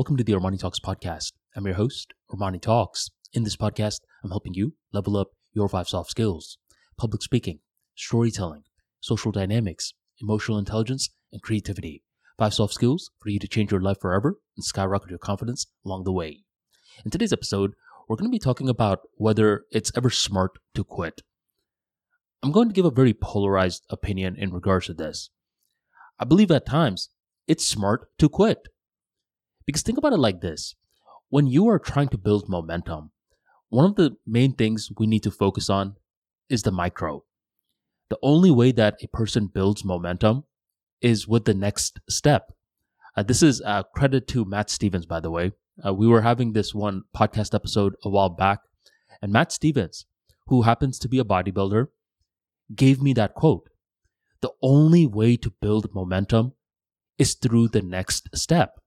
Welcome to the Armani Talks podcast. I'm your host, Armani Talks. In this podcast, I'm helping you level up your five soft skills public speaking, storytelling, social dynamics, emotional intelligence, and creativity. Five soft skills for you to change your life forever and skyrocket your confidence along the way. In today's episode, we're going to be talking about whether it's ever smart to quit. I'm going to give a very polarized opinion in regards to this. I believe at times it's smart to quit. Because think about it like this when you are trying to build momentum, one of the main things we need to focus on is the micro. The only way that a person builds momentum is with the next step. Uh, this is uh, credit to Matt Stevens, by the way. Uh, we were having this one podcast episode a while back, and Matt Stevens, who happens to be a bodybuilder, gave me that quote. The only way to build momentum is through the next step.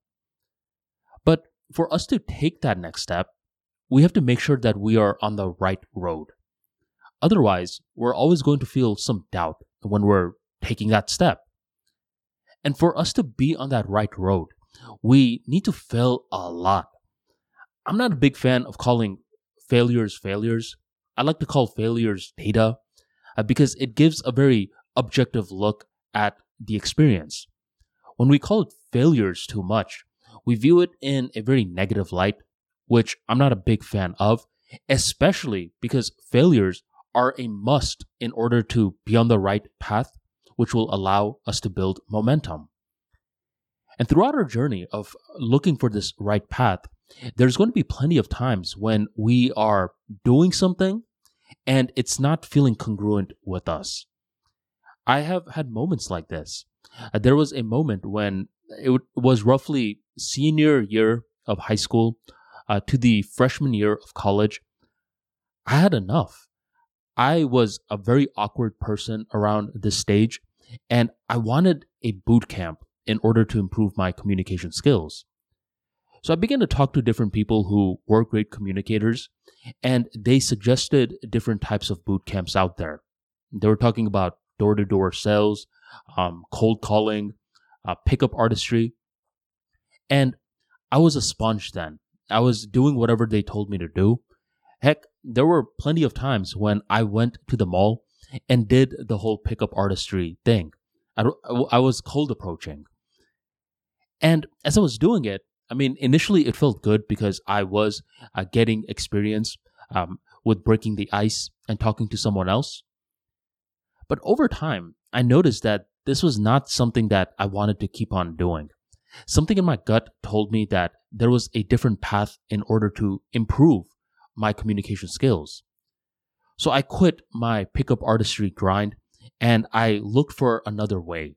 For us to take that next step, we have to make sure that we are on the right road. Otherwise, we're always going to feel some doubt when we're taking that step. And for us to be on that right road, we need to fail a lot. I'm not a big fan of calling failures failures. I like to call failures data uh, because it gives a very objective look at the experience. When we call it failures too much, we view it in a very negative light, which I'm not a big fan of, especially because failures are a must in order to be on the right path, which will allow us to build momentum. And throughout our journey of looking for this right path, there's going to be plenty of times when we are doing something and it's not feeling congruent with us. I have had moments like this. There was a moment when it was roughly senior year of high school uh, to the freshman year of college. I had enough. I was a very awkward person around this stage, and I wanted a boot camp in order to improve my communication skills. So I began to talk to different people who were great communicators, and they suggested different types of boot camps out there. They were talking about door to door sales, um, cold calling, uh, pickup artistry. And I was a sponge then. I was doing whatever they told me to do. Heck, there were plenty of times when I went to the mall and did the whole pickup artistry thing. I, I was cold approaching. And as I was doing it, I mean, initially it felt good because I was uh, getting experience um, with breaking the ice and talking to someone else. But over time, I noticed that this was not something that I wanted to keep on doing. Something in my gut told me that there was a different path in order to improve my communication skills. So I quit my pickup artistry grind and I looked for another way.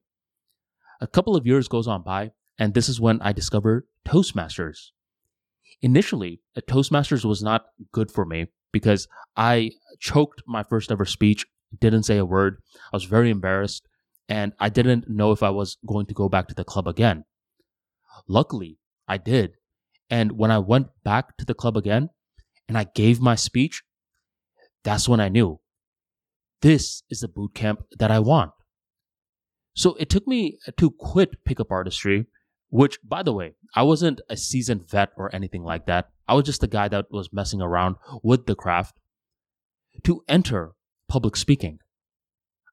A couple of years goes on by and this is when I discovered Toastmasters. Initially, Toastmasters was not good for me because I choked my first ever speech, didn't say a word. I was very embarrassed and I didn't know if I was going to go back to the club again. Luckily, I did. And when I went back to the club again and I gave my speech, that's when I knew this is the boot camp that I want. So it took me to quit pickup artistry, which, by the way, I wasn't a seasoned vet or anything like that. I was just a guy that was messing around with the craft to enter public speaking.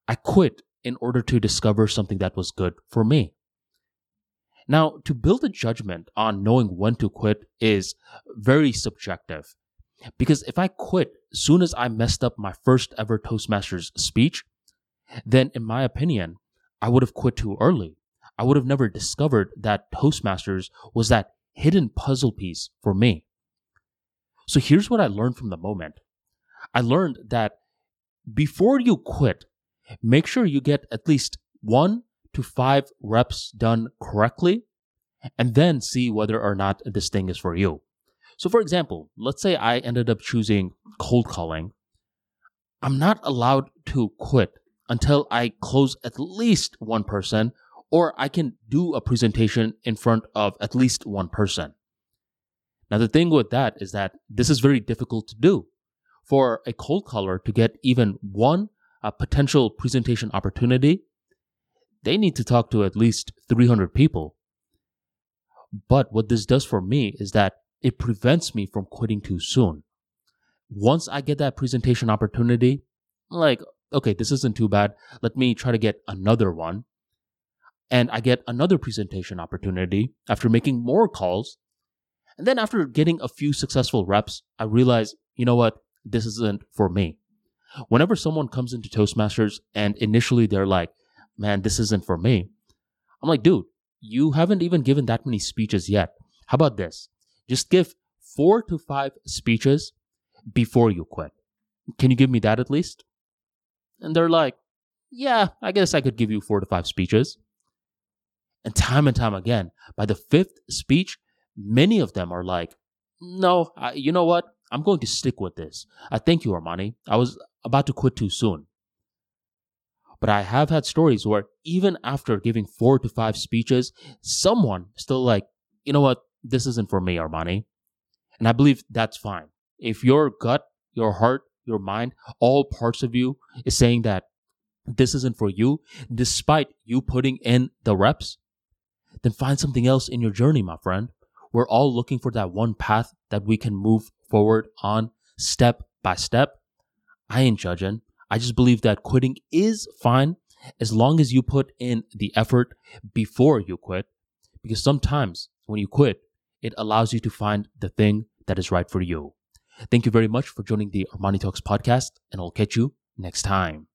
I quit in order to discover something that was good for me. Now, to build a judgment on knowing when to quit is very subjective. Because if I quit soon as I messed up my first ever Toastmasters speech, then in my opinion, I would have quit too early. I would have never discovered that Toastmasters was that hidden puzzle piece for me. So here's what I learned from the moment. I learned that before you quit, make sure you get at least one to five reps done correctly and then see whether or not this thing is for you. So, for example, let's say I ended up choosing cold calling. I'm not allowed to quit until I close at least one person or I can do a presentation in front of at least one person. Now, the thing with that is that this is very difficult to do. For a cold caller to get even one a potential presentation opportunity, they need to talk to at least 300 people. But what this does for me is that it prevents me from quitting too soon. Once I get that presentation opportunity, like, okay, this isn't too bad. Let me try to get another one. And I get another presentation opportunity after making more calls. And then after getting a few successful reps, I realize, you know what? This isn't for me. Whenever someone comes into Toastmasters and initially they're like, man, this isn't for me. I'm like, dude, you haven't even given that many speeches yet. How about this? Just give four to five speeches before you quit. Can you give me that at least? And they're like, yeah, I guess I could give you four to five speeches. And time and time again, by the fifth speech, many of them are like, no, I, you know what? I'm going to stick with this. I thank you, Armani. I was about to quit too soon. But I have had stories where even after giving four to five speeches, someone still like, you know what, this isn't for me, Armani. And I believe that's fine. If your gut, your heart, your mind, all parts of you is saying that this isn't for you, despite you putting in the reps, then find something else in your journey, my friend. We're all looking for that one path that we can move forward on step by step. I ain't judging. I just believe that quitting is fine as long as you put in the effort before you quit. Because sometimes when you quit, it allows you to find the thing that is right for you. Thank you very much for joining the Armani Talks podcast, and I'll catch you next time.